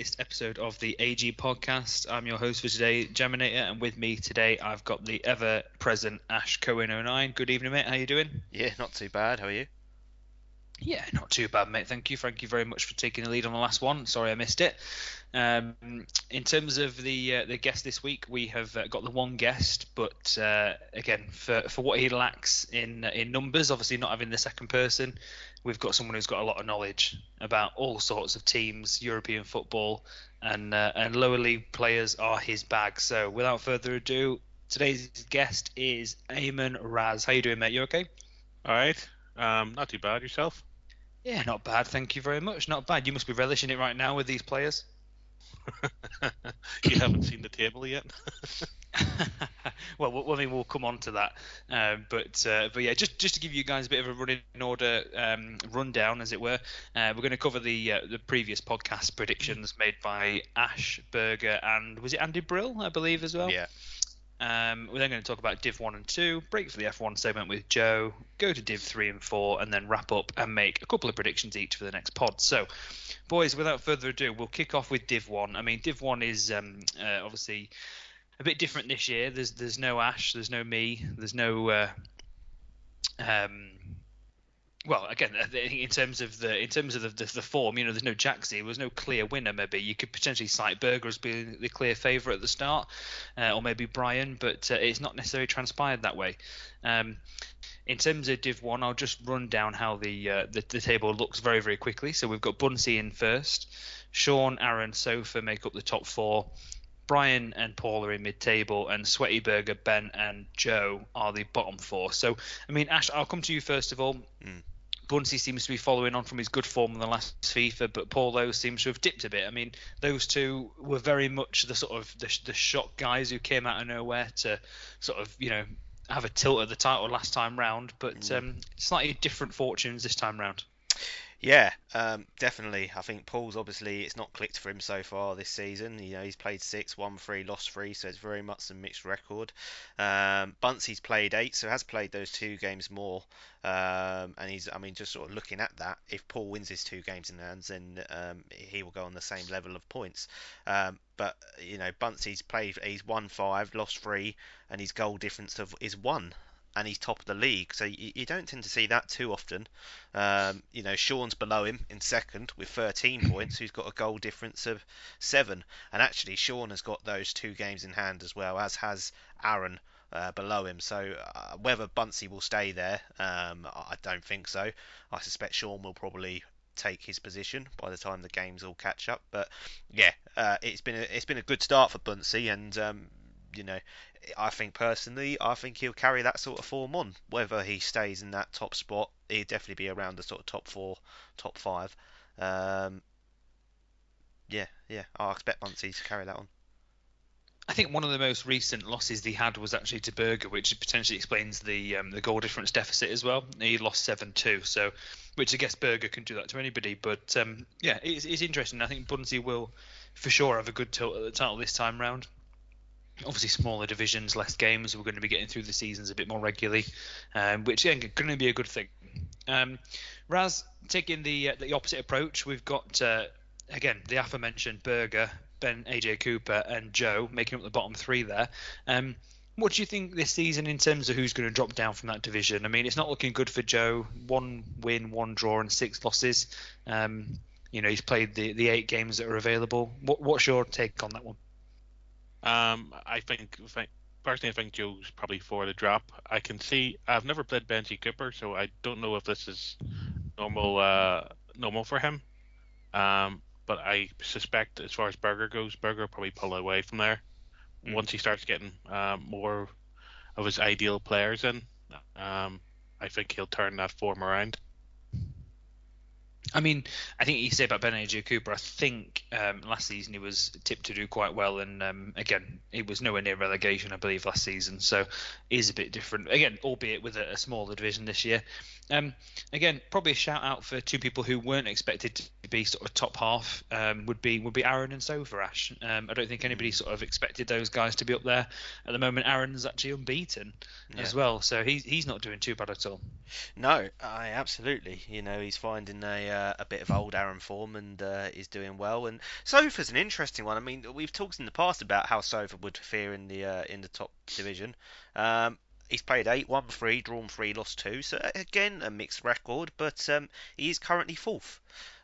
latest episode of the AG podcast. I'm your host for today, Geminator, and with me today I've got the ever-present Ash Cohen09. Good evening, mate. How are you doing? Yeah, not too bad. How are you? Yeah, not too bad, mate. Thank you. Thank you very much for taking the lead on the last one. Sorry I missed it. Um, in terms of the uh, the guest this week, we have uh, got the one guest, but uh, again, for, for what he lacks in in numbers, obviously not having the second person, we've got someone who's got a lot of knowledge about all sorts of teams, European football, and uh, and lower league players are his bag. So without further ado, today's guest is Eamon Raz. How you doing, mate? You okay? All right. Um, not too bad. Yourself? Yeah, not bad. Thank you very much. Not bad. You must be relishing it right now with these players. you haven't seen the table yet. well, I mean, we'll come on to that. Um, but uh, but yeah, just just to give you guys a bit of a running order um, rundown, as it were, uh, we're going to cover the uh, the previous podcast predictions made by Ash Berger and was it Andy Brill, I believe, as well. Yeah. Um, we're then going to talk about Div 1 and 2, break for the F1 segment with Joe, go to Div 3 and 4, and then wrap up and make a couple of predictions each for the next pod. So, boys, without further ado, we'll kick off with Div 1. I mean, Div 1 is um, uh, obviously a bit different this year. There's there's no Ash, there's no me, there's no. Uh, um, well, again, in terms of the in terms of the, the, the form, you know, there's no Jaxie. There was no clear winner. Maybe you could potentially cite Berger as being the clear favourite at the start, uh, or maybe Brian, but uh, it's not necessarily transpired that way. Um, in terms of Div One, I'll just run down how the, uh, the, the table looks very very quickly. So we've got Bunsey in first, Sean, Aaron, Sofa make up the top four. Brian and Paul are in mid-table, and Sweaty Burger, Ben, and Joe are the bottom four. So, I mean, Ash, I'll come to you first of all. Mm. Bunsey seems to be following on from his good form in the last FIFA, but Paulo seems to have dipped a bit. I mean, those two were very much the sort of the, the shock guys who came out of nowhere to sort of you know have a tilt at the title last time round, but mm. um, slightly different fortunes this time round. Yeah, um, definitely. I think Paul's obviously it's not clicked for him so far this season. You know, he's played six, won three, lost three, so it's very much a mixed record. Um, Bunsey's played eight, so has played those two games more. Um, and he's, I mean, just sort of looking at that, if Paul wins his two games in hands, then um, he will go on the same level of points. Um, but you know, Bunsey's played, he's won five, lost three, and his goal difference of is one and he's top of the league. So you, you don't tend to see that too often. Um, you know, Sean's below him in second with 13 points, who's got a goal difference of seven. And actually, Sean has got those two games in hand as well, as has Aaron. Uh, below him, so uh, whether Bunsey will stay there, um, I don't think so. I suspect Sean will probably take his position by the time the games all catch up. But yeah, uh, it's been a, it's been a good start for Bunsey, and um, you know, I think personally, I think he'll carry that sort of form on. Whether he stays in that top spot, he'll definitely be around the sort of top four, top five. Um, yeah, yeah, I expect Bunsey to carry that on. I think one of the most recent losses he had was actually to Berger, which potentially explains the um, the goal difference deficit as well. He lost seven two, so which I guess Berger can do that to anybody. But um, yeah, it's, it's interesting. I think Bunsey will for sure have a good tilt at the title this time round obviously smaller divisions, less games. We're going to be getting through the seasons a bit more regularly, um, which again going to be a good thing. Um, Raz taking the uh, the opposite approach. We've got uh, again the aforementioned Berger, Ben, AJ Cooper, and Joe making up the bottom three there. Um, what do you think this season in terms of who's going to drop down from that division? I mean, it's not looking good for Joe. One win, one draw, and six losses. Um, you know, he's played the, the eight games that are available. What, what's your take on that one? Um, I think, personally, I think Joe's probably for the drop. I can see. I've never played Benji Cooper, so I don't know if this is normal uh, normal for him. Um, but I suspect, as far as Berger goes, Berger probably pull away from there mm. once he starts getting uh, more of his ideal players in. Um, I think he'll turn that form around. I mean, I think you say about Ben AJ Cooper. I think um, last season he was tipped to do quite well, and um, again, he was nowhere near relegation, I believe, last season. So, is a bit different. Again, albeit with a, a smaller division this year. Um, again, probably a shout out for two people who weren't expected to be sort of top half. Um, would be would be Aaron and Soverash. Um, I don't think anybody sort of expected those guys to be up there. At the moment, Aaron's actually unbeaten yeah. as well, so he's he's not doing too bad at all. No, I absolutely. You know, he's finding a uh, a bit of old Aaron form and uh, is doing well. And Sofa's an interesting one. I mean, we've talked in the past about how Sofa would fare in the uh, in the top division. Um, he's played eight, won three, drawn three, lost two. So again, a mixed record, but um, he is currently fourth.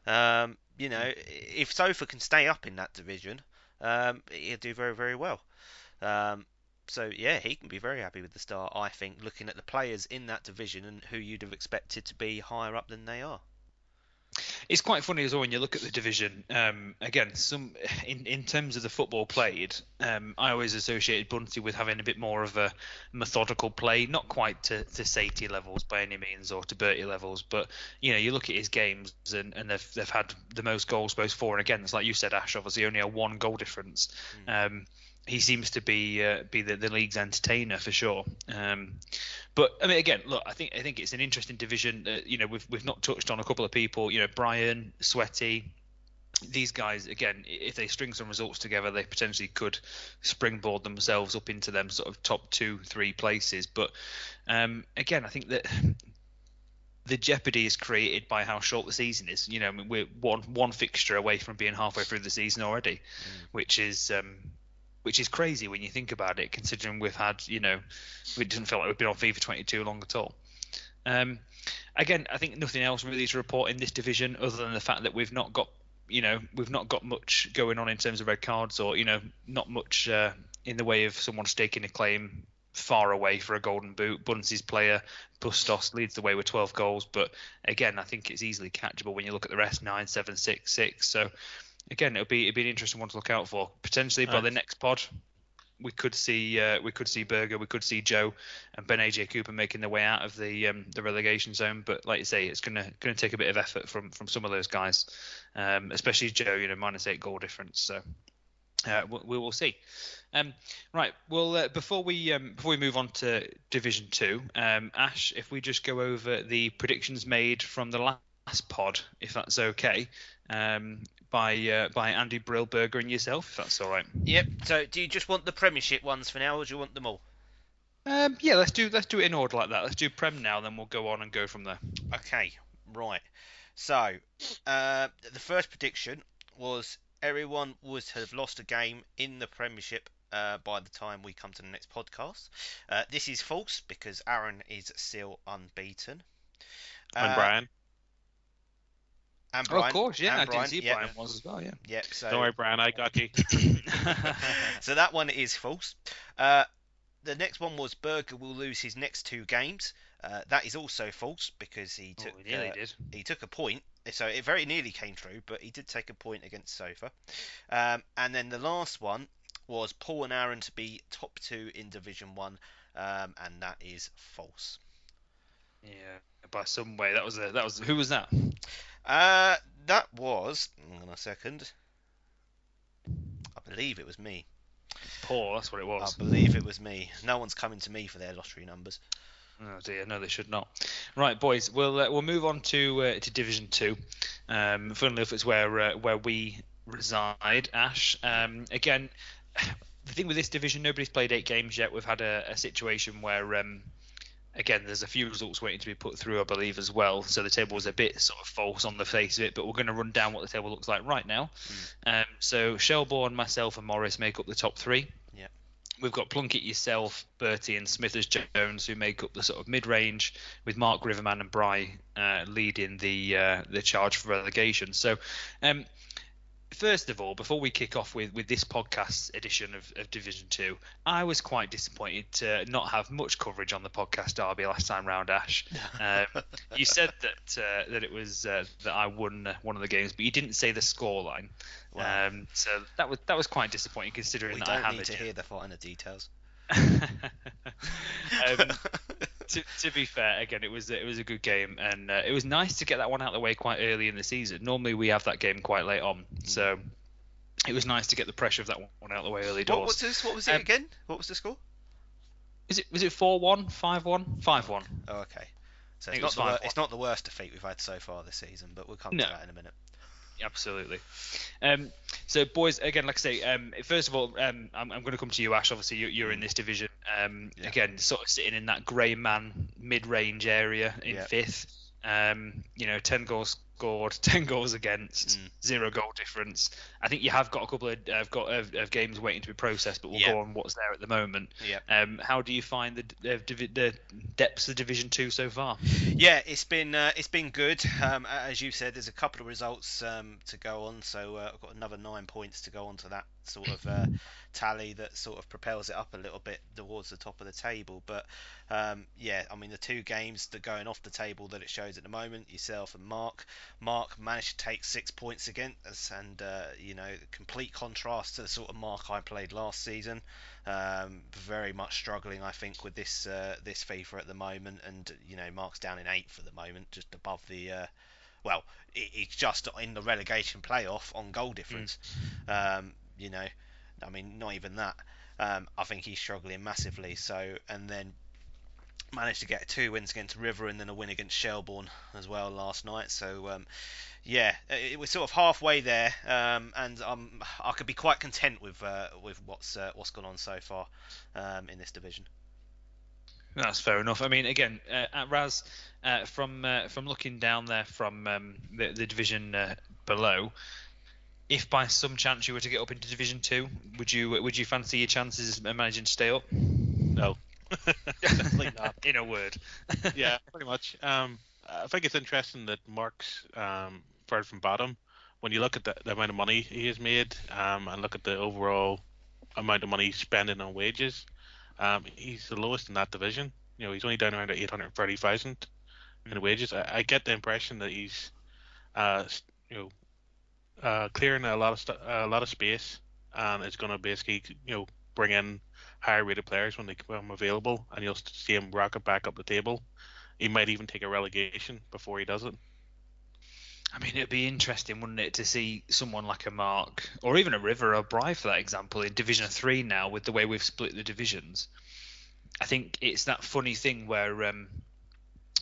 Um, you know, if Sofa can stay up in that division, um, he'll do very, very well. Um, so yeah, he can be very happy with the start. I think, looking at the players in that division and who you'd have expected to be higher up than they are. It's quite funny as well when you look at the division. Um, again, some in in terms of the football played, um, I always associated Bunsey with having a bit more of a methodical play, not quite to, to Satie levels by any means or to Bertie levels, but you know you look at his games and, and they've they've had the most goals, both for and against. Like you said, Ash, obviously only a one goal difference. Mm. Um, he seems to be uh, be the, the league's entertainer for sure. Um, but I mean, again, look, I think I think it's an interesting division. Uh, you know, we've we've not touched on a couple of people. You know, Brian, Sweaty, these guys again, if they string some results together, they potentially could springboard themselves up into them sort of top two, three places. But um, again, I think that the jeopardy is created by how short the season is. You know, I mean, we're one one fixture away from being halfway through the season already, mm. which is um, which is crazy when you think about it, considering we've had, you know, it doesn't feel like we've been on FIFA 22 long at all. Um, again, I think nothing else really to report in this division other than the fact that we've not got, you know, we've not got much going on in terms of red cards or, you know, not much uh, in the way of someone staking a claim far away for a golden boot. Bunsey's player, Bustos, leads the way with 12 goals, but again, I think it's easily catchable when you look at the rest 9, 7, 6, 6. So again, it'll be it'll be an interesting one to look out for. Potentially by the next pod, we could see uh, we could see Berger, we could see Joe and Ben AJ Cooper making their way out of the um, the relegation zone. But like you say, it's gonna gonna take a bit of effort from from some of those guys, um, especially Joe. You know, minus eight goal difference. So. Uh, we, we, will see. Um, right. Well, uh, before we um, before we move on to Division Two, um, Ash, if we just go over the predictions made from the last pod, if that's okay. Um, by uh, by Andy Brillberger and yourself, if that's all right. Yep. So, do you just want the Premiership ones for now, or do you want them all? Um, yeah, let's do let's do it in order like that. Let's do Prem now, then we'll go on and go from there. Okay, right. So, uh, the first prediction was everyone would have lost a game in the Premiership uh, by the time we come to the next podcast. Uh, this is false because Aaron is still unbeaten. And Brian. And Brian, oh, of course, yeah, I Brian, did see Brian was as well, yeah. Yep. So don't worry, Brian, I got you. so that one is false. Uh, the next one was Berger will lose his next two games. Uh, that is also false because he took oh, he, uh, he took a point. So it very nearly came true, but he did take a point against Sofa. Um, and then the last one was Paul and Aaron to be top two in Division One, um, and that is false. Yeah, by some way. That was a, that was who was that? Uh, that was. Hang on a second. I believe it was me. Poor, that's what it was. I believe it was me. No one's coming to me for their lottery numbers. Oh dear, no, they should not. Right, boys, we'll uh, we'll move on to uh, to Division Two. Um, funnily enough, it's where uh, where we reside. Ash, um, again, the thing with this division, nobody's played eight games yet. We've had a, a situation where um, again, there's a few results waiting to be put through, I believe, as well. So the table is a bit sort of false on the face of it, but we're going to run down what the table looks like right now. Mm. Um, so Shelbourne, myself, and Morris make up the top three. Yeah. We've got Plunkett, yourself, Bertie, and Smithers Jones, who make up the sort of mid-range, with Mark Riverman and Bry uh, leading the uh, the charge for relegation. So, um, first of all, before we kick off with, with this podcast edition of, of Division Two, I was quite disappointed to not have much coverage on the podcast derby last time round. Ash, um, you said that uh, that it was uh, that I won uh, one of the games, but you didn't say the scoreline. Wow. Um, so that was that was quite disappointing considering we that I have need to hear the finer details. um, to, to, be fair, again, it was it was a good game, and uh, it was nice to get that one out of the way quite early in the season. Normally, we have that game quite late on, mm. so it was nice to get the pressure of that one out of the way early doors. What was this? What was it um, again? What was the score? Is it was it four one, five one, five one? Oh, okay. So it's not, the it's not the worst defeat we've had so far this season, but we'll come no. to that in a minute. Absolutely. Um, so, boys, again, like I say, um, first of all, um, I'm, I'm, going to come to you, Ash. Obviously, you, are in this division. Um, yeah. Again, sort of sitting in that grey man mid-range area in yeah. fifth. Um, you know, ten goals scored, ten goals against, Mm. zero goal difference. I think you have got a couple of uh, got of, of games waiting to be processed, but we'll Yeah. go on what's there at the moment. Yeah. Um, how do you find the the, divi- the depths of Division Two so far? Yeah, it's been uh, it's been good. Um, as you said, there's a couple of results um, to go on, so uh, I've got another nine points to go on to that sort of uh, tally that sort of propels it up a little bit towards the top of the table. But um, yeah, I mean the two games that going off the table that it shows at the moment, yourself and Mark. Mark managed to take six points against us, and uh, you know, complete contrast to the sort of Mark I played last season. Um, very much struggling, I think, with this uh, this FIFA at the moment, and you know, Mark's down in eighth at the moment, just above the. Uh, well, it, it's just in the relegation playoff on goal difference. Um, you know, I mean, not even that. Um, I think he's struggling massively. So, and then managed to get two wins against River and then a win against Shelbourne as well last night. So, um, yeah, it, it was sort of halfway there, um, and I could be quite content with uh, with what's uh, what's gone on so far um, in this division. That's fair enough. I mean, again, uh, at Raz, uh, from uh, from looking down there from um, the, the division uh, below, if by some chance you were to get up into Division Two, would you would you fancy your chances of managing to stay up? No. Definitely not. In a word. yeah, pretty much. Um, I think it's interesting that Mark's um, third from bottom. When you look at the, the amount of money he has made, um, and look at the overall amount of money he's spending on wages, um, he's the lowest in that division. You know, he's only down around eight hundred thirty thousand in wages. I, I get the impression that he's, uh, you know, uh, clearing a lot of st- a lot of space, and it's going to basically, you know, bring in higher rated players when they become available, and you'll see him rocket back up the table. He might even take a relegation before he does it. I mean, it'd be interesting, wouldn't it, to see someone like a Mark or even a River or Bry, for that example, in Division Three now with the way we've split the divisions. I think it's that funny thing where um,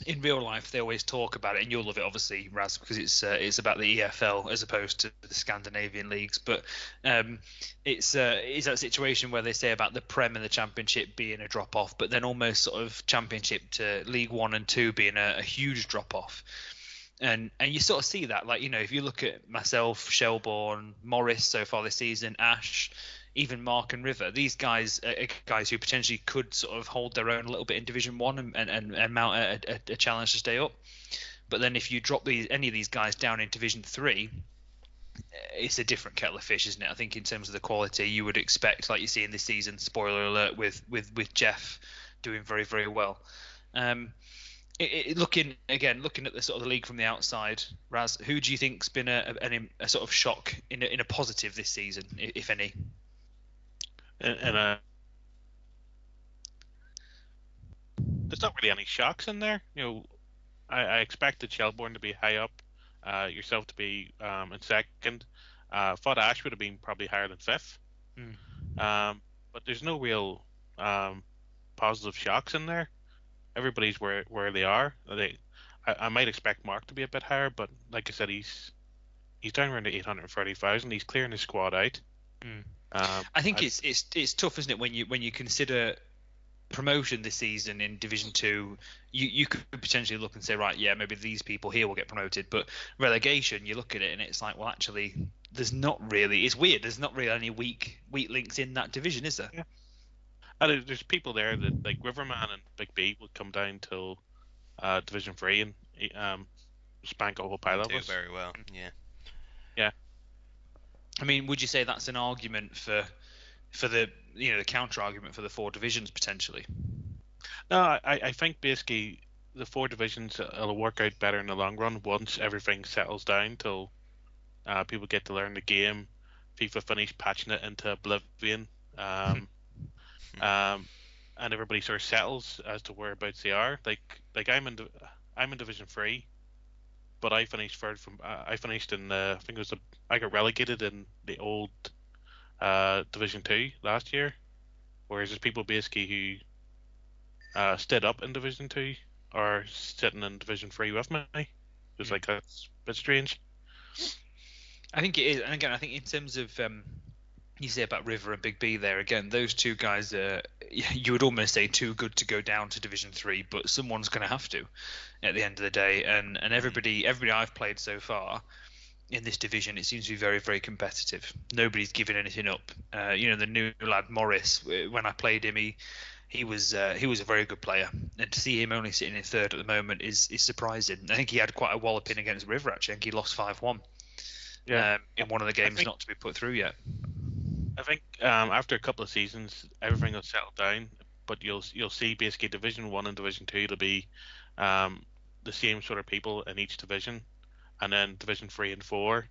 in real life they always talk about it, and you'll love it, obviously, Raz, because it's uh, it's about the EFL as opposed to the Scandinavian leagues. But um, it's uh, it's that situation where they say about the Prem and the Championship being a drop off, but then almost sort of Championship to League One and Two being a, a huge drop off and and you sort of see that like you know if you look at myself Shelbourne Morris so far this season Ash even Mark and River these guys guys who potentially could sort of hold their own a little bit in Division One and, and, and, mount a, a, a challenge to stay up but then if you drop these any of these guys down in Division Three it's a different kettle of fish, isn't it? I think in terms of the quality, you would expect, like you see in this season, spoiler alert, with with with Jeff doing very very well. Um, it, it, looking again, looking at the sort of the league from the outside, Raz, who do you think's been a, a, a sort of shock in a, in a positive this season, if any? And, and uh, there's not really any shocks in there. You know, I, I expected Shelbourne to be high up, uh, yourself to be um, in second. Uh, thought Ash would have been probably higher than fifth. Um, but there's no real um, positive shocks in there. Everybody's where where they are. They, I, I might expect Mark to be a bit higher, but like I said, he's he's down around the 830,000. He's clearing his squad out. Mm. Um, I think I- it's it's it's tough, isn't it, when you when you consider promotion this season in Division Two, you you could potentially look and say, right, yeah, maybe these people here will get promoted, but relegation, you look at it and it's like, well, actually, there's not really. It's weird. There's not really any weak weak links in that division, is there? Yeah. And there's people there that like Riverman and Big B would come down till uh, Division Three and um, spank a whole pile of Do us. very well. Yeah. Yeah. I mean, would you say that's an argument for for the you know the counter argument for the four divisions potentially? No, I, I think basically the four divisions will work out better in the long run once everything settles down till uh, people get to learn the game. FIFA finish patching it into oblivion, um, um, and everybody sort of settles as to whereabouts they are. Like like I'm in I'm in Division Three, but I finished third from uh, I finished in uh, I think it was the, I got relegated in the old uh, Division Two last year, whereas there's people basically who uh, stood up in Division Two are sitting in Division Three with me. It's like that's a bit strange. I think it is, and again, I think in terms of um, you say about River and Big B there again. Those two guys are you would almost say too good to go down to Division Three, but someone's going to have to at the end of the day. And and everybody everybody I've played so far in this division, it seems to be very very competitive. Nobody's giving anything up. Uh, you know the new lad Morris. When I played him, he he was uh, he was a very good player, and to see him only sitting in third at the moment is is surprising. I think he had quite a walloping against River actually. I think he lost five one. Yeah. Um, in one of the games think, not to be put through yet. I think um, after a couple of seasons, everything will settle down. But you'll you'll see basically Division One and Division Two. It'll be um, the same sort of people in each division, and then Division Three and Four.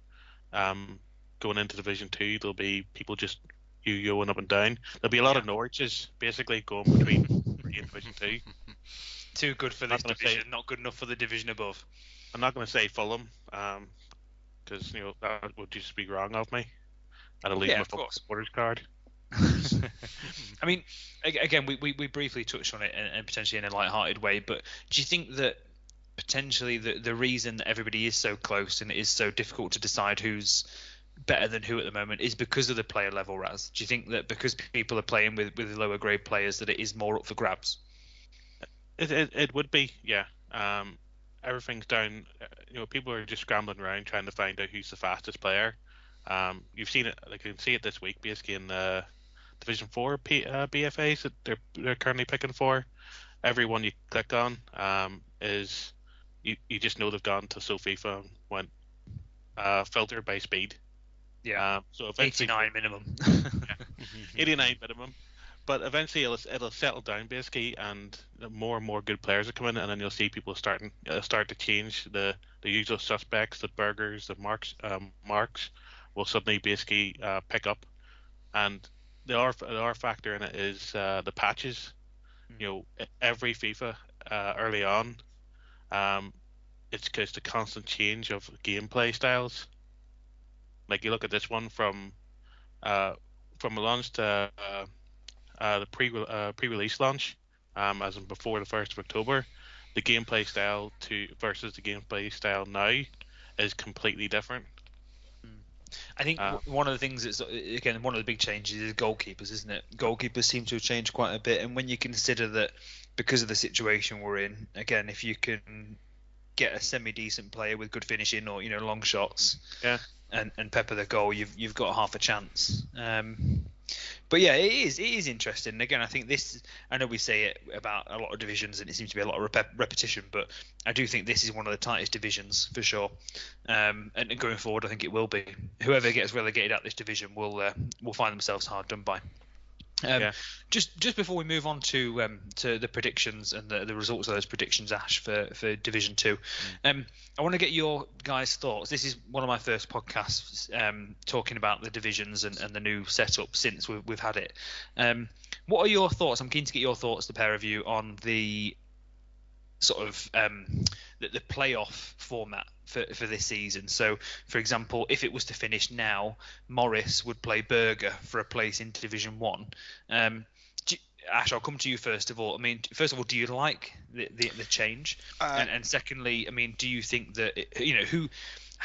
Um, going into Division Two, there'll be people just you going up and down. There'll be a lot yeah. of Norwiches basically going between Three and Division Two. Too good for this division, say, not good enough for the division above. I'm not going to say Fulham, because um, you know that would just be wrong of me and a leave yeah, my supporters card. I mean, again, we, we, we briefly touched on it and, and potentially in a light-hearted way, but do you think that potentially the the reason that everybody is so close and it is so difficult to decide who's better than who at the moment is because of the player level Raz. Do you think that because people are playing with, with lower grade players that it is more up for grabs? It it, it would be, yeah. Um, everything's down. You know, people are just scrambling around trying to find out who's the fastest player. Um, you've seen it. Like you can see it this week, basically in the Division Four P, uh, BFAs that they're they're currently picking for. Everyone you click on um, is you, you just know they've gone to SoFIFA and went uh, filtered by speed. Yeah. Um, so 89 minimum. yeah, 89 minimum. But eventually it'll, it'll settle down basically, and more and more good players are coming, and then you'll see people starting uh, start to change the the usual suspects, the burgers, the marks, um, marks, will suddenly basically uh, pick up. And the R the R factor in it is uh, the patches. Mm. You know, every FIFA uh, early on, um, it's because the constant change of gameplay styles. Like you look at this one from uh, from launch to uh, uh, the pre uh, pre-release launch, um, as in before the first of October, the gameplay style to versus the gameplay style now is completely different. I think um, one of the things that's again one of the big changes is goalkeepers, isn't it? Goalkeepers seem to have changed quite a bit, and when you consider that because of the situation we're in, again, if you can get a semi-decent player with good finishing or you know long shots, yeah, and, and pepper the goal, you've you've got half a chance. Um, but yeah, it is it is interesting. And again, I think this. I know we say it about a lot of divisions, and it seems to be a lot of rep- repetition. But I do think this is one of the tightest divisions for sure. Um, and, going forward, I think it will be. Whoever gets relegated out this division will uh, will find themselves hard done by. Um, yeah. Just just before we move on to um, to the predictions and the, the results of those predictions, Ash for, for Division Two, mm. um, I want to get your guys' thoughts. This is one of my first podcasts um, talking about the divisions and, and the new setup since we've, we've had it. Um, what are your thoughts? I'm keen to get your thoughts, the pair of you, on the sort of um, the, the playoff format for, for this season. So, for example, if it was to finish now, Morris would play Berger for a place in Division One. Um, Ash, I'll come to you first of all. I mean, first of all, do you like the the, the change? Uh, and, and secondly, I mean, do you think that it, you know who?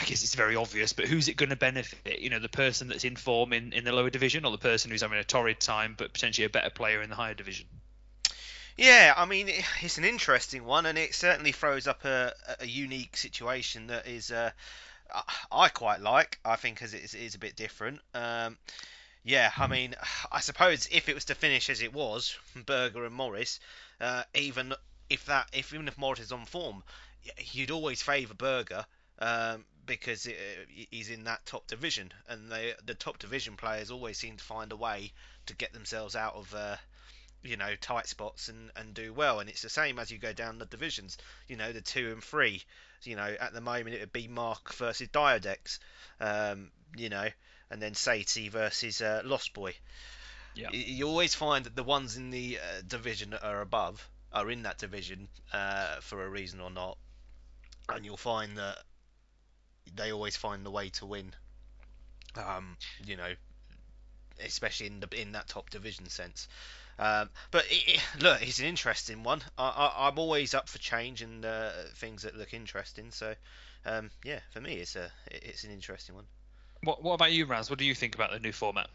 I guess it's very obvious, but who's it going to benefit? You know, the person that's in form in, in the lower division, or the person who's having a torrid time but potentially a better player in the higher division? Yeah, I mean, it's an interesting one, and it certainly throws up a, a unique situation that is, uh, I quite like. I think as it is, a bit different. Um, yeah, I mean, I suppose if it was to finish as it was, Berger and Morris, uh, even if that, if even if Morris is on form, you'd always favour Berger um, because it, he's in that top division, and they, the top division players always seem to find a way to get themselves out of. Uh, you know tight spots and and do well. And it's the same as you go down the divisions you know the two and three you know at the moment it would be mark versus diodex um, you know and then Saty versus uh, lost boy. Yeah. you always find that the ones in the uh, division that are above are in that division uh, for a reason or not. And you'll find that they always find the way to win um, you know especially in the in that top division sense um, but it, it, look, it's an interesting one. I, am always up for change and uh, things that look interesting. So, um, yeah, for me, it's a it's an interesting one. What What about you, Raz? What do you think about the new format?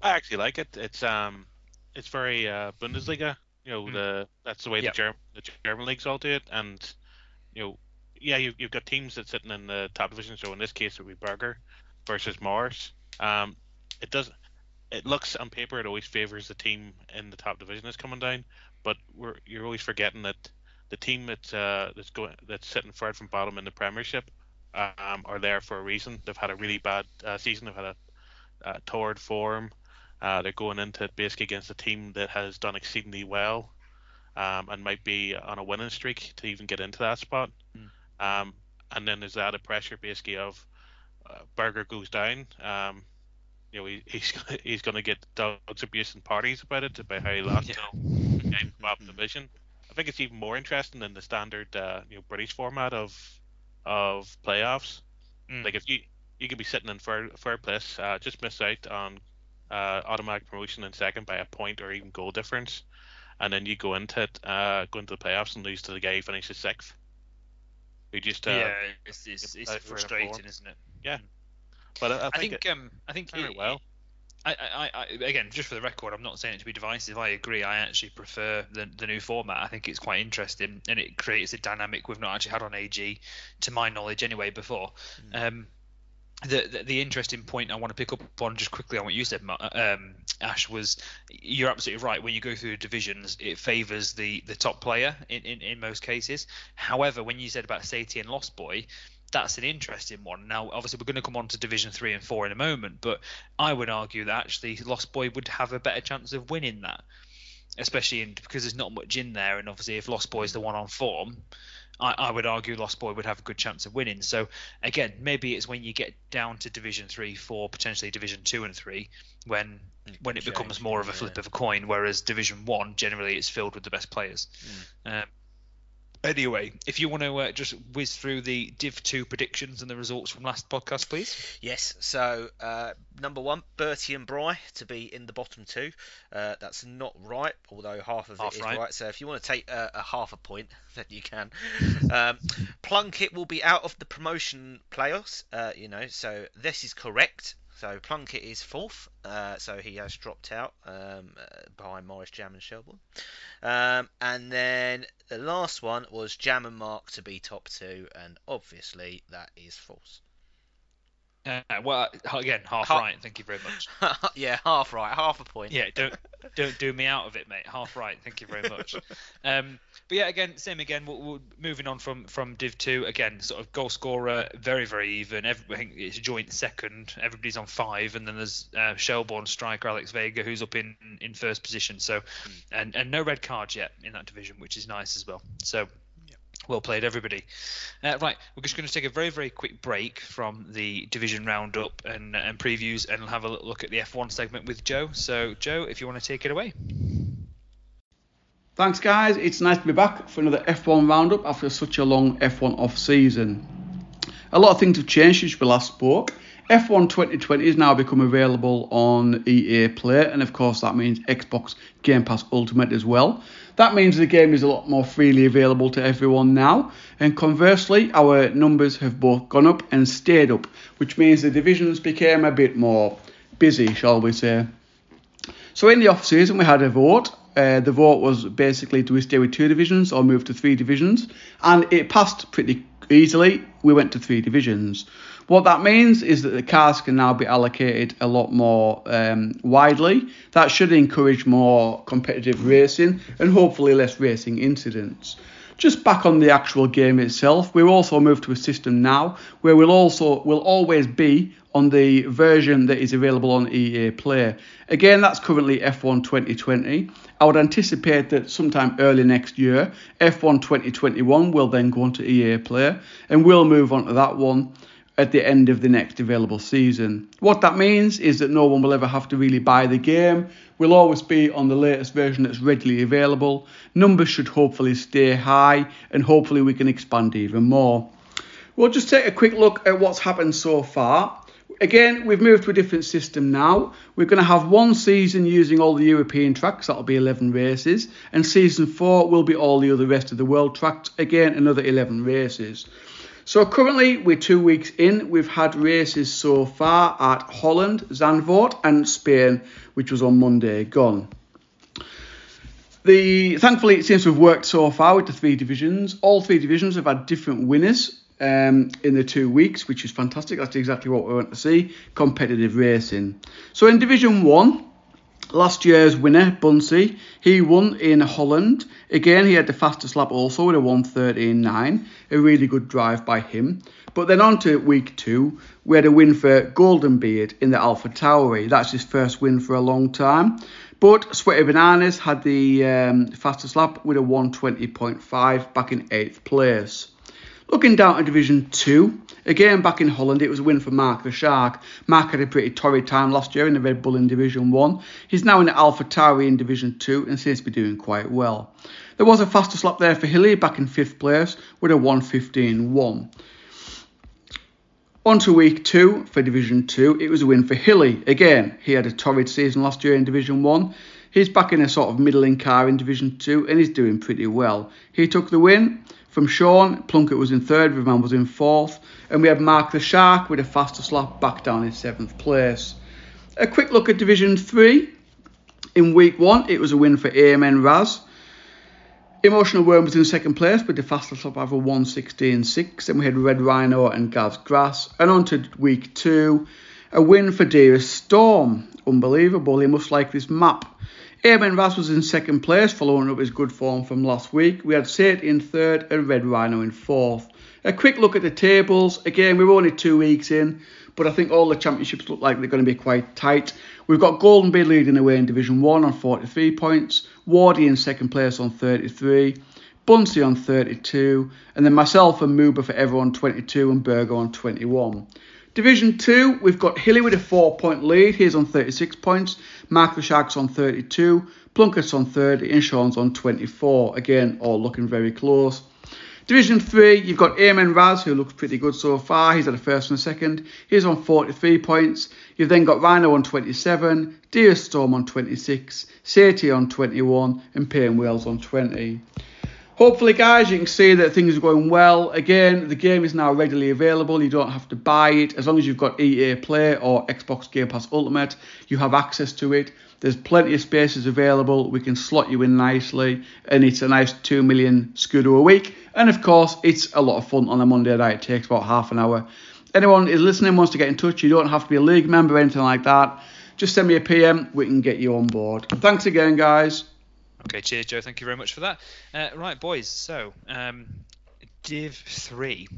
I actually like it. It's um, it's very uh, Bundesliga. You know, mm. the that's the way yep. the German the German leagues all do it, and you know, yeah, you, you've got teams that's sitting in the top division. So in this case, it would be Berger versus Mars. Um, it does. It looks on paper it always favors the team in the top division that's coming down, but we're you're always forgetting that the team that's uh, that's going that's sitting third from bottom in the Premiership um, are there for a reason. They've had a really bad uh, season. They've had a, a torrid form. Uh, they're going into it basically against a team that has done exceedingly well um, and might be on a winning streak to even get into that spot. Mm. Um, and then there's added pressure basically of uh, Berger goes down. Um, you know, he, he's he's going to get dogs abuse and parties about it about how he lost yeah. to game mm-hmm. division. I think it's even more interesting than the standard uh, you know British format of of playoffs. Mm. Like if you you could be sitting in third, third place, uh, just miss out on uh, automatic promotion in second by a point or even goal difference, and then you go into it, uh, go into the playoffs and lose to the guy who finishes sixth. Who just uh, yeah, it's, it's, it's frustrating, isn't it? Yeah, but I, I, I think, think um, I think it, well. I, I, I, again, just for the record, I'm not saying it to be divisive. I agree. I actually prefer the, the new format. I think it's quite interesting, and it creates a dynamic we've not actually had on AG, to my knowledge, anyway. Before, mm. um, the, the, the interesting point I want to pick up on just quickly on what you said, um, Ash, was you're absolutely right. When you go through divisions, it favours the the top player in, in, in most cases. However, when you said about Saty and Lost Boy, that's an interesting one. Now, obviously, we're going to come on to Division Three and Four in a moment, but I would argue that actually Lost Boy would have a better chance of winning that, especially in, because there's not much in there, and obviously, if Lost Boy is the one on form, I, I, would argue Lost Boy would have a good chance of winning. So again, maybe it's when you get down to Division Three, Four, potentially Division Two and Three, when when it becomes more of a flip yeah. of a coin. Whereas Division One generally is filled with the best players. Mm. Um, Anyway, if you want to uh, just whiz through the Div 2 predictions and the results from last podcast, please. Yes, so uh, number one, Bertie and Bry to be in the bottom two. Uh, that's not right, although half of half it is right. right. So if you want to take a, a half a point, then you can. um, Plunkett will be out of the promotion playoffs, uh, you know, so this is correct. So Plunkett is fourth, uh, so he has dropped out um, uh, behind Morris Jam and Shelbourne. Um, and then the last one was Jam and Mark to be top two, and obviously that is false. Uh, well, again, half, half right. Thank you very much. yeah, half right, half a point. Yeah, don't don't do me out of it, mate. Half right. Thank you very much. um, but yeah, again, same again. We're, we're, moving on from from Div Two again. Sort of goal scorer, very very even. Every, I think it's joint second. Everybody's on five, and then there's uh, Shelbourne striker Alex Vega who's up in in first position. So, mm. and and no red cards yet in that division, which is nice as well. So well played, everybody. Uh, right, we're just going to take a very, very quick break from the division roundup and, and previews and have a look at the F1 segment with Joe. So, Joe, if you want to take it away. Thanks, guys. It's nice to be back for another F1 roundup after such a long F1 off season. A lot of things have changed since we last spoke. F1 2020 has now become available on EA Play, and of course, that means Xbox Game Pass Ultimate as well. That means the game is a lot more freely available to everyone now, and conversely, our numbers have both gone up and stayed up, which means the divisions became a bit more busy, shall we say. So, in the off season, we had a vote. Uh, the vote was basically do we stay with two divisions or move to three divisions, and it passed pretty easily. We went to three divisions. What that means is that the cars can now be allocated a lot more um, widely. That should encourage more competitive racing and hopefully less racing incidents. Just back on the actual game itself, we've also moved to a system now where we'll also will always be on the version that is available on EA Play. Again, that's currently F1 2020. I would anticipate that sometime early next year, F1 2021 will then go on to EA Play, and we'll move on to that one at the end of the next available season. What that means is that no one will ever have to really buy the game. We'll always be on the latest version that's readily available. Numbers should hopefully stay high and hopefully we can expand even more. We'll just take a quick look at what's happened so far. Again, we've moved to a different system now. We're going to have one season using all the European tracks, that'll be 11 races, and season 4 will be all the other rest of the world tracks, again, another 11 races. So currently we're two weeks in. We've had races so far at Holland, Zandvoort, and Spain, which was on Monday gone. The thankfully it seems to have worked so far with the three divisions. All three divisions have had different winners um, in the two weeks, which is fantastic. That's exactly what we want to see: competitive racing. So in Division One, last year's winner Bunsey, he won in Holland. Again, he had the fastest lap also with a 113.9, a really good drive by him. But then on to week two, we had a win for Golden Beard in the Alpha Tauri. That's his first win for a long time. But Sweaty Bananas had the um, fastest lap with a 120.5 back in 8th place. Looking down at Division 2, again back in Holland, it was a win for Mark the Shark. Mark had a pretty torrid time last year in the Red Bull in Division 1. He's now in the Alpha Tauri in Division 2 and seems to be doing quite well. There was a faster lap there for Hilly back in 5th place with a 115.1. On to week two for Division 2, it was a win for Hilly. Again, he had a torrid season last year in Division 1. He's back in a sort of middling car in Division 2 and he's doing pretty well. He took the win from Sean, Plunkett was in third, Rivan was in fourth, and we had Mark the Shark with a faster lap back down in seventh place. A quick look at Division 3. In week one, it was a win for Amen Raz. Emotional Worm was in second place with the fastest lap a 116.6. Then we had Red Rhino and Gaz Grass. And on to week two, a win for Dearest Storm. Unbelievable, he must like this map. Amen Raz was in second place, following up his good form from last week. We had Sate in third and Red Rhino in fourth. A quick look at the tables. Again, we're only two weeks in, but I think all the championships look like they're going to be quite tight. We've got Goldenbeard leading away in Division 1 on 43 points, Wardy in second place on 33, Bunsey on 32, and then myself and Muba for everyone 22 and Burger on 21. Division 2, we've got Hilly with a 4 point lead. He's on 36 points. The Sharks on 32. Plunkett's on 30 and Sean's on 24. Again, all looking very close. Division 3, you've got Amen Raz, who looks pretty good so far. He's at a first and a second. He's on 43 points. You've then got Rhino on 27, Deer Storm on 26, Sati on 21, and Pain Wales on 20. Hopefully, guys, you can see that things are going well. Again, the game is now readily available. You don't have to buy it. As long as you've got EA Play or Xbox Game Pass Ultimate, you have access to it. There's plenty of spaces available. We can slot you in nicely, and it's a nice 2 million Scudo a week. And of course, it's a lot of fun on a Monday night. It takes about half an hour. Anyone is listening wants to get in touch, you don't have to be a league member or anything like that. Just send me a PM. We can get you on board. Thanks again, guys. Okay, cheers, Joe. Thank you very much for that. Uh, right, boys. So, um, Div three.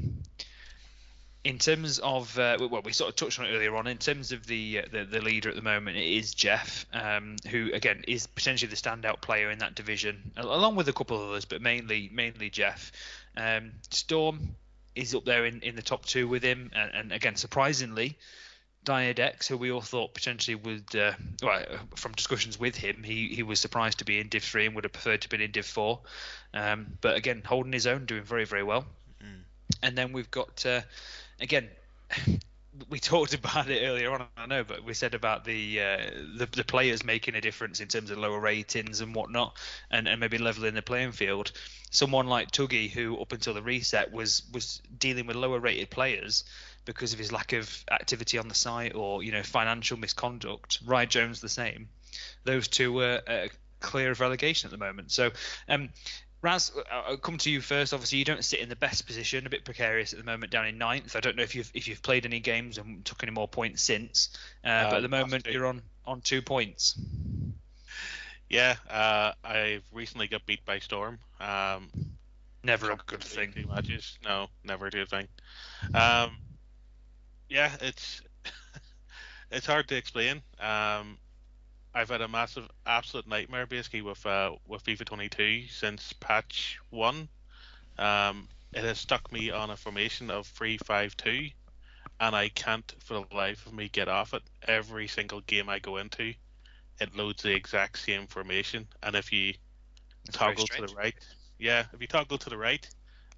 In terms of uh, well, we sort of touched on it earlier on. In terms of the uh, the, the leader at the moment, it is Jeff, um, who again is potentially the standout player in that division, along with a couple of others, but mainly mainly Jeff. Um, Storm is up there in, in the top two with him, and, and again, surprisingly, Diadex, who we all thought potentially would, uh, well, from discussions with him, he, he was surprised to be in Div 3 and would have preferred to be in Div 4. Um, but again, holding his own, doing very, very well. Mm. And then we've got, uh, again, we talked about it earlier on, I know, but we said about the, uh, the, the players making a difference in terms of lower ratings and whatnot, and, and maybe leveling the playing field. Someone like Tuggy, who up until the reset was was dealing with lower rated players because of his lack of activity on the site or you know financial misconduct. Ryan Jones the same. Those two were uh, clear of relegation at the moment. So um, Raz, I'll come to you first. Obviously, you don't sit in the best position, a bit precarious at the moment, down in ninth. I don't know if you've if you've played any games and took any more points since, uh, uh, but at the moment you're on on two points. Yeah, uh, I recently got beat by Storm. Um, never a good thing. Two matches, no, never a good thing. Um, yeah, it's it's hard to explain. Um, I've had a massive, absolute nightmare basically with uh, with FIFA 22 since patch one. Um, it has stuck me on a formation of 3-5-2, and I can't for the life of me get off it. Every single game I go into, it loads the exact same formation, and if you That's toggle to the right, yeah, if you toggle to the right,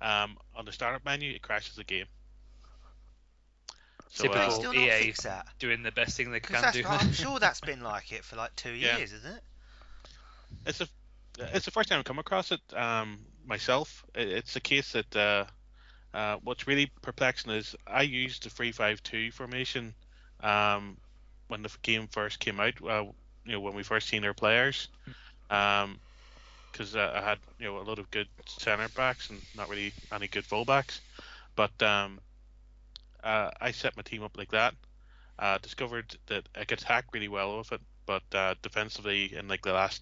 um, on the startup menu, it crashes the game. So, Typical uh, EA doing the best thing they can do. I'm sure that's been like it for like two yeah. years, isn't it? It's a it's the first time I've come across it um, myself. It's a case that uh, Uh, what's really perplexing is I used the three-five-two formation um, when the game first came out. Uh, you know, when we first seen our players, because um, uh, I had you know a lot of good centre backs and not really any good fullbacks. But um, uh, I set my team up like that. Uh, discovered that I could attack really well with it, but uh, defensively in like the last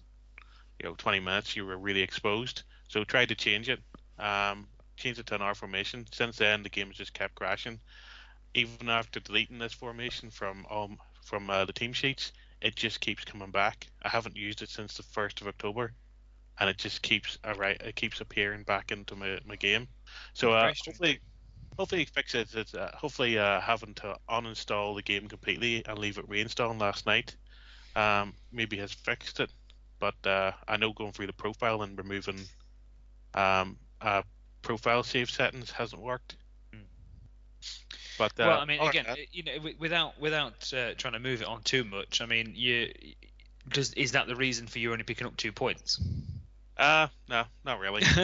you know 20 minutes you were really exposed. So tried to change it. Um, changed it to an R formation. Since then, the game has just kept crashing. Even after deleting this formation from um from uh, the team sheets, it just keeps coming back. I haven't used it since the first of October, and it just keeps right. It keeps appearing back into my, my game. So uh, hopefully, hopefully fix it. It's, uh, hopefully uh, having to uninstall the game completely and leave it reinstalling last night, um, maybe has fixed it. But uh, I know going through the profile and removing um, uh, profile save settings hasn't worked. Hmm. But uh, well, I mean, again, right. you know, without without uh, trying to move it on too much, I mean, you does is that the reason for you only picking up two points? Uh, no, not really.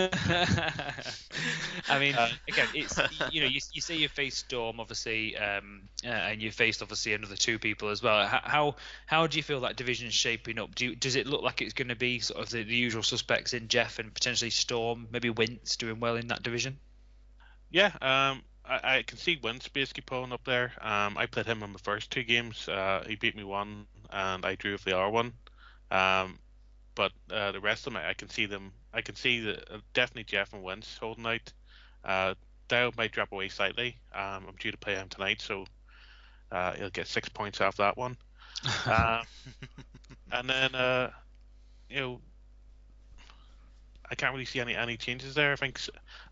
I mean, uh, again, it's you know, you, you say you faced Storm, obviously, um, uh, and you faced obviously another two people as well. How how do you feel that division shaping up? Do you, does it look like it's going to be sort of the, the, usual suspects in Jeff and potentially Storm, maybe Wince doing well in that division? Yeah, um, I, I can see Wince basically pulling up there. Um, I played him in the first two games. Uh, he beat me one, and I drew with the R one. Um, but uh, the rest of them, I can see them. I can see the uh, definitely Jeff and Wince holding out. Uh, Dale might drop away slightly. Um, I'm due to play him tonight, so uh, he'll get six points off that one. uh, and then, uh, you know, I can't really see any any changes there. I think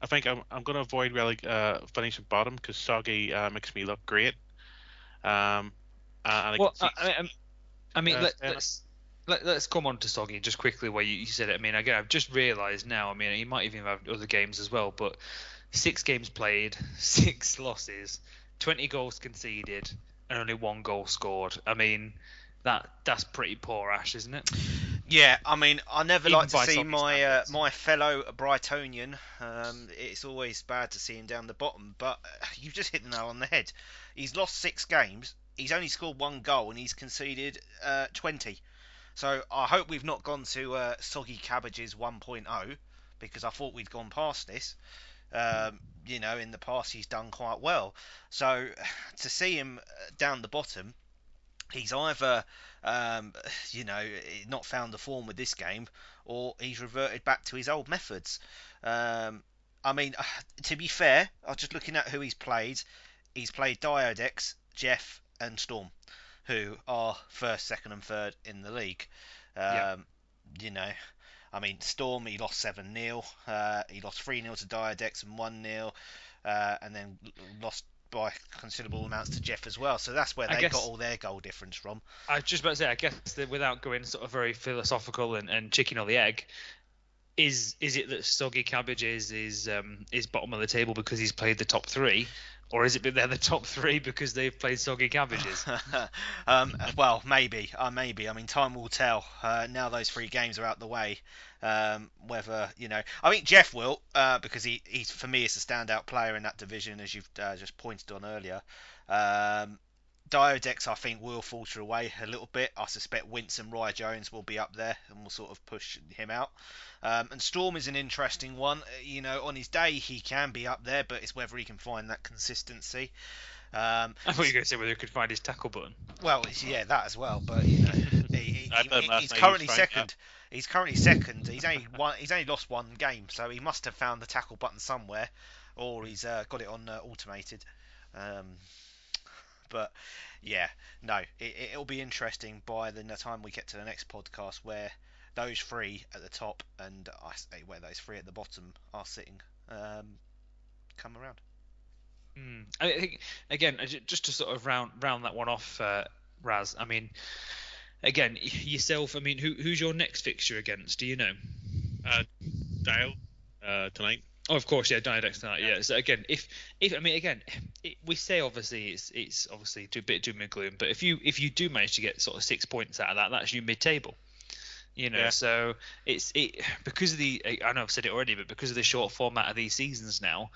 I think I'm I'm going to avoid really uh, finishing bottom because Soggy uh, makes me look great. Um, and I well, I, I, I mean, uh, let, us let, us come on to Soggy just quickly where you, you, said it. I mean, again, I've just realised now. I mean, he might even have other games as well, but six games played, six losses, twenty goals conceded, and only one goal scored. I mean, that that's pretty poor, Ash, isn't it? Yeah, I mean, I never Even like to see my uh, my fellow Brightonian. Um, it's always bad to see him down the bottom, but you've just hit the nail on the head. He's lost six games. He's only scored one goal and he's conceded uh, 20. So I hope we've not gone to uh, Soggy Cabbages 1.0 because I thought we'd gone past this. Um, you know, in the past he's done quite well. So to see him uh, down the bottom, he's either um, you know not found the form with this game, or he's reverted back to his old methods. Um, I mean, to be fair, I'm just looking at who he's played. He's played Diodex, Jeff, and Storm who are first, second, and third in the league. Um, yeah. You know, I mean, Storm, he lost 7 0. Uh, he lost 3 0 to Diodex and 1 0. Uh, and then lost by considerable amounts to Jeff as well. So that's where they guess, got all their goal difference from. I was just about to say, I guess that without going sort of very philosophical and, and chicken or the egg, is is it that Soggy Cabbage is is um, is bottom of the table because he's played the top three, or is it that they're the top three because they've played soggy cabbages? um, well, maybe, uh, maybe. I mean, time will tell. Uh, now those three games are out the way, um, whether you know. I think Jeff will, uh, because he, he's for me is the standout player in that division, as you've uh, just pointed on earlier. Um, Diodex, I think, will falter away a little bit. I suspect Wince and Rye Jones will be up there and will sort of push him out. Um, and Storm is an interesting one. Uh, you know, on his day he can be up there, but it's whether he can find that consistency. Um, I thought you were going to say whether he could find his tackle button. Well, yeah, that as well. But you know, he, he, he, he's currently second. He's currently second. He's only one. He's only lost one game, so he must have found the tackle button somewhere, or he's uh, got it on uh, automated. Um, but yeah, no, it, will be interesting by the time we get to the next podcast where those three at the top and I say where those three at the bottom are sitting um, come around. Mm. I think again, just to sort of round round that one off, uh, Raz. I mean, again, yourself. I mean, who who's your next fixture against? Do you know? Uh, Dale uh, tonight. Oh, of course, yeah, Diodex tonight. Yeah. So again, if if I mean again, it, we say obviously it's it's obviously a bit doom and gloom, but if you if you do manage to get sort of six points out of that, that's you mid-table. You know, yeah. so it's it because of the I know I've said it already, but because of the short format of these seasons now,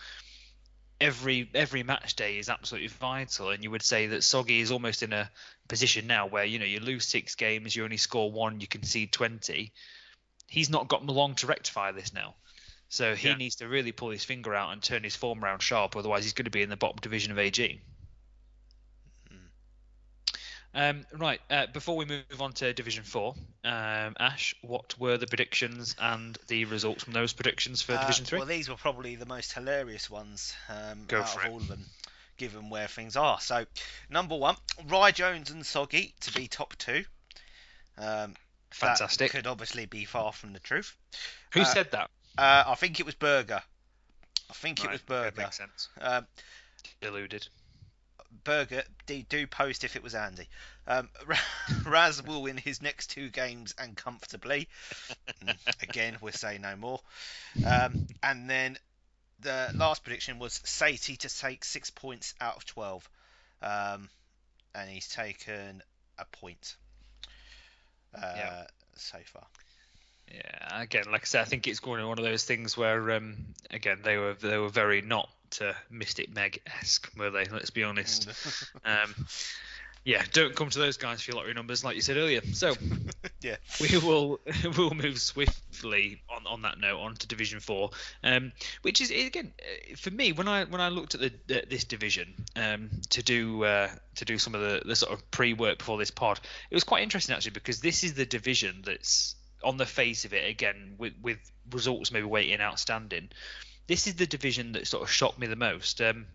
every every match day is absolutely vital, and you would say that Soggy is almost in a position now where you know you lose six games, you only score one, you concede twenty. He's not got long to rectify this now. So he Yeah. needs to really pull his finger out and turn his form around sharp, otherwise he's going to be in the bottom division of AG. Um, right, uh, before we move on to Division 4, um, Ash, what were the predictions and the results from those predictions for Uh, Division 3? Well, these were probably the most hilarious ones um, Go out for of it. all of them, given where things are. So, number one, Rye Jones and Soggy to be top two. Um, that Fantastic. could obviously be far from the truth. Who Uh, said that? Uh, I think it was Berger. I think it was okay, Berger. Makes sense. Um, Deluded. Berger, do, do post if it was Andy. Um, Raz will win his next two games and comfortably. Mm, Again, we'll say no more. Um, and then the last prediction was Satie to take six points out of 12. Um, and he's taken a point uh, Yeah. so far. Yeah, again, like I said, I think it's going to be one of those things where, um, again, they were they were very not uh, Mystic Meg esque, were they? Let's be honest. Um, yeah, don't come to those guys for your lottery numbers, like you said earlier. So yeah. we will we'll move swiftly on, on that note on to Division Four, um, which is again uh, for me when I when I looked at the, the this division um, to do uh, to do some of the, the sort of pre work before this pod, it was quite interesting actually because this is the division that's on the face of it again with with results maybe waiting outstanding. This is the division that sort of shocked me the most. Um,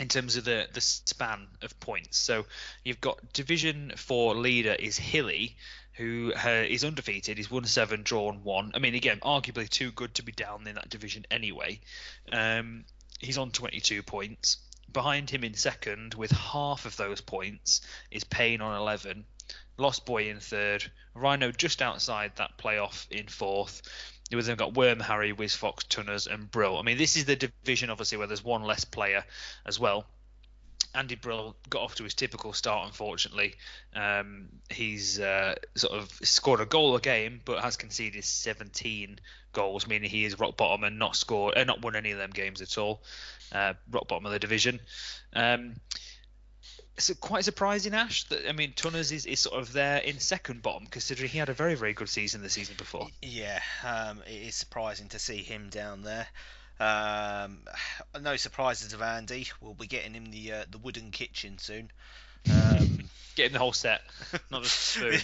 in terms of the the span of points. So you've got Division Four leader is Hilly, who uh, is undefeated. He's won seven, drawn one. I mean, again, arguably too good to be down in that division anyway. Um, he's on 22 points. Behind him in second, with half of those points, is Payne on 11. Lost Boy in third. Rhino just outside that playoff in fourth. We've then got Worm, Harry, Wiz Fox, Tunners, and Brill. I mean, this is the division, obviously, where there's one less player as well. Andy Brill got off to his typical start, unfortunately. Um, he's uh, sort of scored a goal a game, but has conceded 17 goals, meaning he is rock bottom and not scored, uh, not won any of them games at all. Uh, rock bottom of the division. Um, it's quite surprising, Ash. That I mean, Tunners is, is sort of there in second bottom, considering he had a very, very good season the season before. Yeah, um, it is surprising to see him down there. Um, no surprises of Andy. We'll be getting him the uh, the wooden kitchen soon. Um, Getting the whole set, not just spoon.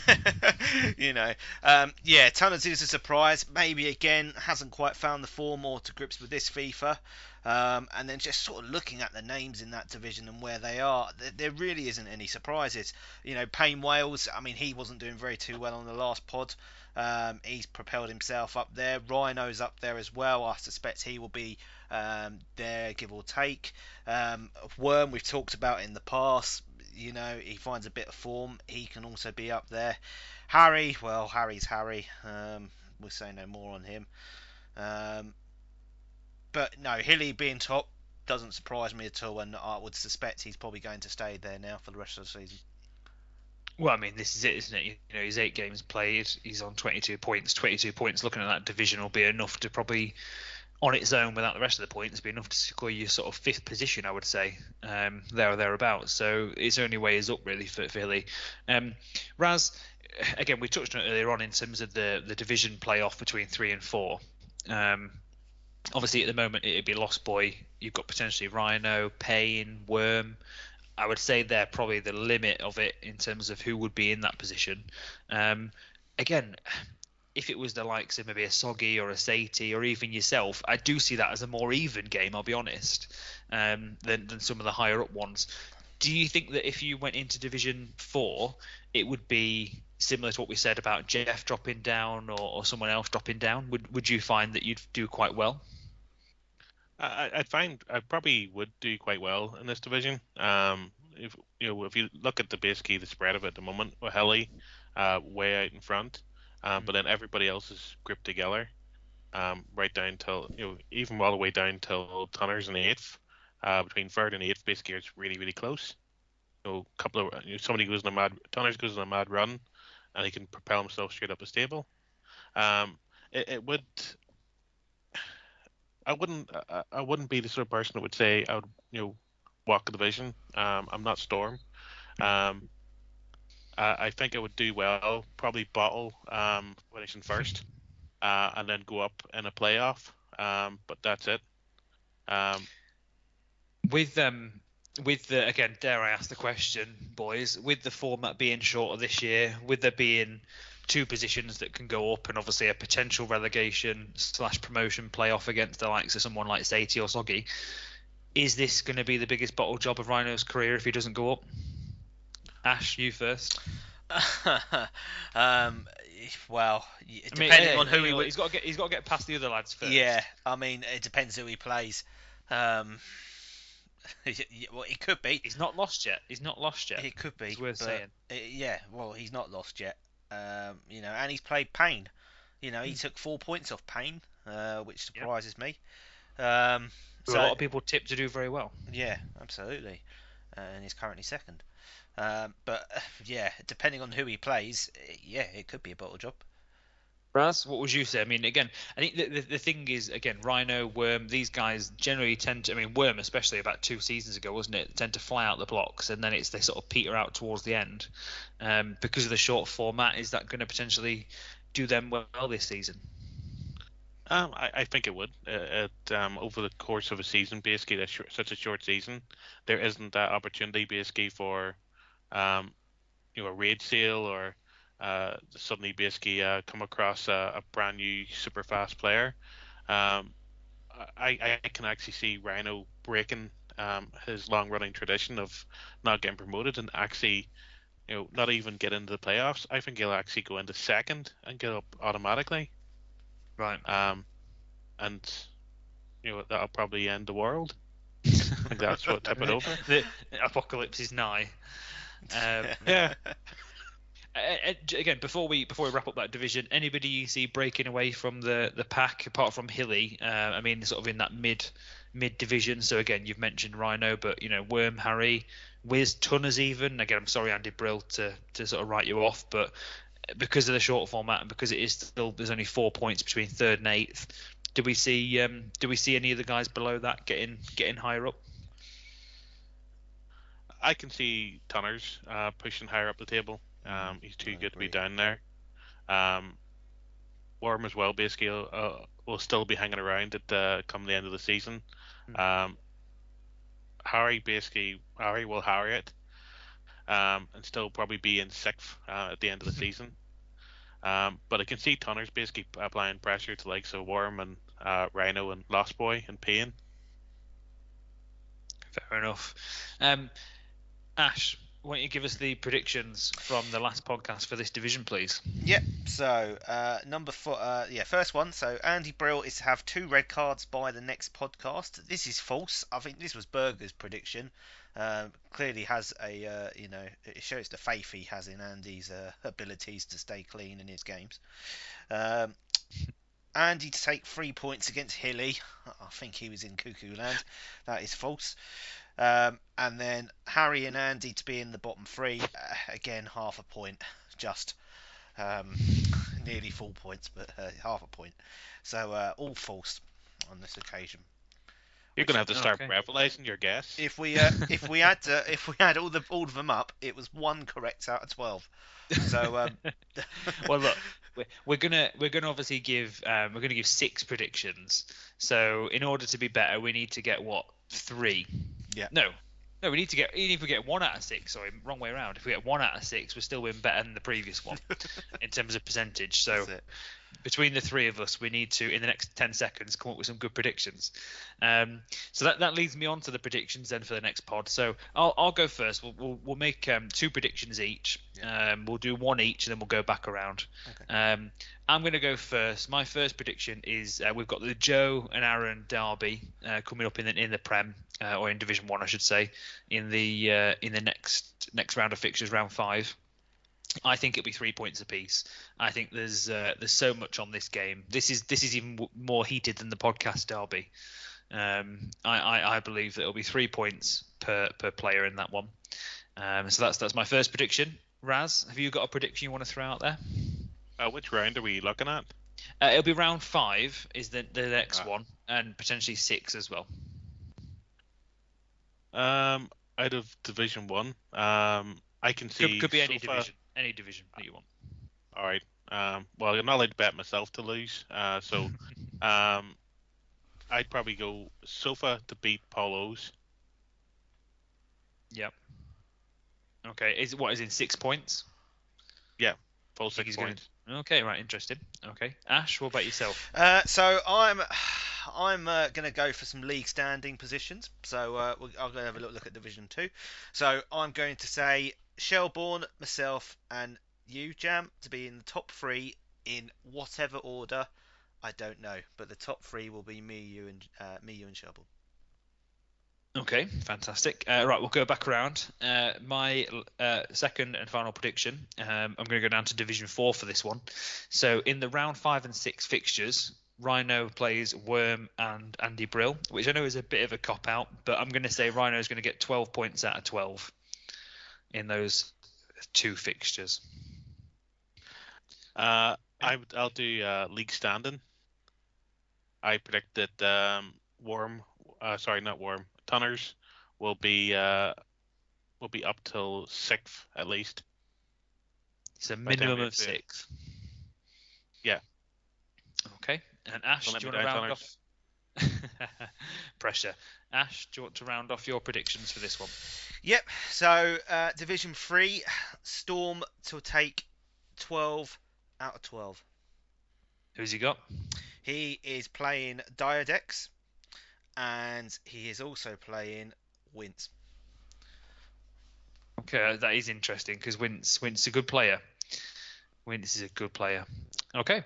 you know, um, yeah, Tunners is a surprise. Maybe again hasn't quite found the form or to grips with this FIFA. Um, and then just sort of looking at the names in that division and where they are, there, there really isn't any surprises. You know, Payne Wales. I mean, he wasn't doing very too well on the last pod. Um, he's propelled himself up there. Rhino's up there as well. I suspect he will be um, there, give or take. Um, Worm, we've talked about in the past. You know, he finds a bit of form. He can also be up there. Harry, well, Harry's Harry. Um, we'll say no more on him. Um, but no, Hilly being top doesn't surprise me at all, and I would suspect he's probably going to stay there now for the rest of the season. Well, I mean, this is it, isn't it? You know, he's eight games played. He's on 22 points. 22 points. Looking at that division will be enough to probably, on its own, without the rest of the points, be enough to secure your sort of fifth position, I would say, um, there or thereabouts. So its only way is up really for, for Hilly. Um, Raz, again, we touched on it earlier on in terms of the the division playoff between three and four. Um, obviously, at the moment, it'd be Lost Boy. You've got potentially Rhino, Payne, Worm. I would say they're probably the limit of it in terms of who would be in that position. Um, again, if it was the likes of maybe a Soggy or a Satie or even yourself, I do see that as a more even game. I'll be honest, um, than than some of the higher up ones. Do you think that if you went into Division Four, it would be similar to what we said about Jeff dropping down or, or someone else dropping down? Would would you find that you'd do quite well? I, I'd find I probably would do quite well in this division. Um, if you know, if you look at the basically the spread of it at the moment, with Hilly uh, way out in front, um, but then everybody else is grouped together, um, right down till you know even all the way down till Tunners in eighth. Uh, between third and eighth, basically it's really really close. You know, a couple of you know, somebody goes in a mad Tunners goes in a mad run, and he can propel himself straight up the stable. Um, it, it would I wouldn't. I, I wouldn't be the sort of person that would say I would, you know, walk the division. Um, I'm not Storm. Um, I, I think it would do well. Probably bottle, um, finishing first, uh, and then go up in a playoff. Um, but that's it. Um, with um with the again dare i ask the question boys with the format being shorter this year with there being two positions that can go up and obviously a potential relegation slash promotion playoff against the likes of someone like Saty or Soggy is this going to be the biggest bottle job of Rhino's career if he doesn't go up Ash you first um, well, I mean, depending yeah, on who you he would... he's got to get he's got to get past the other lads first Yeah, I mean, it depends who he plays. Um, well, he could be. he's not lost yet he's not lost yet It could be. It's worth saying. uh, yeah, well, he's not lost yet. Um, you know, and he's played Payne. You know, he took four points off Payne, uh, which Hmm. Yep. surprises me. Um, so a lot of people tip to do very well yeah, absolutely, uh, and he's currently second. Um, but uh, yeah, depending on who he plays, uh, yeah, it could be a bottle job. Raz, what would you say? I mean, again, I think the, the, the thing is, again, Rhino, Worm, these guys generally tend to, I mean, Worm especially about two seasons ago, wasn't it? Tend to fly out the blocks and then it's they sort of peter out towards the end. Um, because of the short format, is that going to potentially do them well this season? Um, I, I think it would. Uh, it, um, over the course of a season, basically, that's short, such a short season, there isn't that opportunity basically for, um, you know, a raid sale or uh, suddenly basically uh, come across a, a brand new super fast player. Um, I, I can actually see Rhino breaking um, his long running tradition of not getting promoted and actually, you know, not even get into the playoffs. I think he'll actually go into second and get up automatically. Right. Um, and you know that'll probably end the world. I think that's what tip it over. the apocalypse is nigh. Um, Yeah. Uh, uh, again, before we before we wrap up that division, anybody you see breaking away from the the pack apart from Hilly? Uh, I mean, sort of in that mid mid division. So again, you've mentioned Rhino, but you know Worm, Harry, Wiz, Tunners even. Again, I'm sorry, Andy Brill, to to sort of write you off, but because of the short format and because it is still there's only four points between third and eighth. Do we see um, do we see any of the guys below that getting getting higher up? I can see Tunners uh, pushing higher up the table. Um, he's too I good to be down there. Um, Worm as well, basically, uh, will still be hanging around at uh, come the end of the season. Um, Harry basically, Harry will Harry it, um, and still probably be in sixth uh, at the end of the season. Um, but I can see Tunners basically applying pressure to like so Worm and uh, Rhino and Lost Boy and Payne. Fair enough. Um, Ash, why don't you give us the predictions from the last podcast for this division, please? Yep. So uh, number four, uh, yeah, first one. So Andy Brill is to have two red cards by the next podcast. This is false. I think this was Berger's prediction. Um, clearly has a, uh, you know, it shows the faith he has in Andy's uh, abilities to stay clean in his games. Um, Andy to take three points against Hilly. I think he was in Cuckoo Land. That is false. Um, and then Harry and Andy to be in the bottom three. Uh, again, half a point. Just um, nearly full points, but uh, half a point. So uh, all false on this occasion. You're gonna have to start Okay. reveling your guess. If we uh, if we had uh, if we had all the all of them up, it was one correct out of twelve. So um, well, look, we're, we're gonna we're gonna obviously give um, we're gonna give six predictions. So in order to be better, we need to get what three? Yeah. No. No, we need to get even if we get one out of six. Sorry, wrong way around. If we get one out of six, we're still win better than the previous one in terms of percentage. So. Between the three of us, we need to, in the next 10 seconds, come up with some good predictions. Um, so that, that leads me on to the predictions then for the next pod. So I'll, I'll go first. We'll, we'll, we'll make um, two predictions each. Um, we'll do one each and then we'll go back around. Okay. Um, I'm going to go first. My first prediction is uh, we've got the Joe and Aaron derby uh, coming up in the in the Prem uh, or in Division One, I should say, in the uh, in the next next round of fixtures, round five. I think it'll be three points apiece. I think there's uh, there's so much on this game. This is this is even w- more heated than the podcast derby. Um, I, I, I believe that it'll be three points per per player in that one. Um, so that's that's my first prediction. Raz, have you got a prediction you want to throw out there? Uh, which round are we looking at? Uh, it'll be round five is the the next one, and potentially six as well. Um, out of Division One, um, I can see Could, could be any Sofa- division, any division that you want. All right. Um, well, I'm not allowed to bet myself to lose. Uh, so, um, I'd probably go Sofa to beat Polos. Yep. Okay. Is what is in six points? Yeah, full six he's gonna- points. Okay, right, interesting. Okay, Ash, what about yourself? Uh, so I'm I'm uh, going to go for some league standing positions. So uh, we'll, I'll have a little look at Division Two. So I'm going to say Shelbourne, myself, and you, Jam, to be in the top three in whatever order. I don't know, but the top three will be me, you, and uh, me, you, and Shelbourne. Okay, fantastic. Uh, right, we'll go back around. Uh, my uh, second and final prediction. Um, I'm going to go down to Division Four for this one. So in the round five and six fixtures, Rhino plays Worm and Andy Brill, which I know is a bit of a cop out, but I'm going to say Rhino is going to get 12 points out of 12 in those two fixtures. Uh, I would, I'll do uh, league standing. I predict that um, Worm, uh, sorry, not Worm, Tunners will be uh, will be up till sixth at least. It's a By the time minimum of get six. Yeah. Okay, and Ash, Don't let do you want to down, round off? Pressure. Ash, do you want to round off your predictions for this one? Yep. So uh, Division Three, Storm to take 12 out of 12. Who's he got? He is playing Diodex, and he is also playing Wince. Okay, that is interesting because Wince Wince is a good player. Wince is a good player. Okay,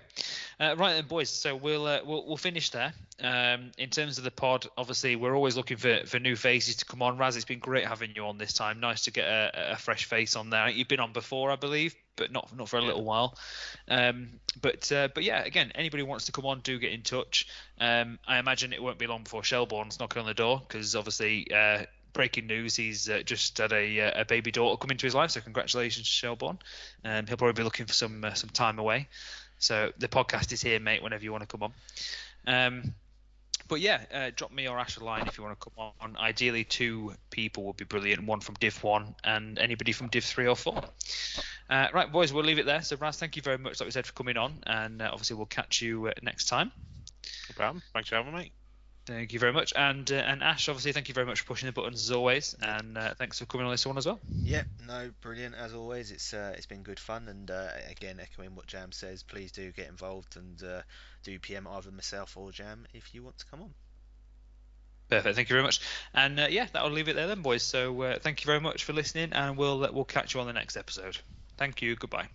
uh, right then, boys. So we'll uh, we'll, we'll finish there. Um, in terms of the pod, obviously we're always looking for, for new faces to come on. Raz, it's been great having you on this time. Nice to get a, a fresh face on there. You've been on before, I believe, but not not for a little while. Um, but uh, but yeah, again, anybody who wants to come on, do get in touch. Um, I imagine it won't be long before Shelbourne's knocking on the door because obviously. Breaking news: He's uh, just had a, uh, a baby daughter come into his life, so congratulations, Shelbourne. Um, he'll probably be looking for some uh, some time away. So the podcast is here, mate. Whenever you want to come on. Um, but yeah, uh, drop me or Ash a line if you want to come on. Ideally, two people would be brilliant. One from Div One and anybody from Div Three or Four. Uh, right, boys, we'll leave it there. So, Raz, thank you very much, like we said, for coming on, and uh, obviously we'll catch you uh, next time. No problem. Thanks for having me. Thank you very much, and uh, and Ash, obviously, thank you very much for pushing the buttons as always, and uh, thanks for coming on this one as well. Yep, no, brilliant as always. It's uh, it's been good fun, and uh, again, echoing what Jam says, please do get involved and uh, do PM either myself or Jam if you want to come on. Perfect. Thank you very much. And uh, yeah, that'll leave it there then, boys. So uh, thank you very much for listening, and we'll uh, we'll catch you on the next episode. Thank you. Goodbye.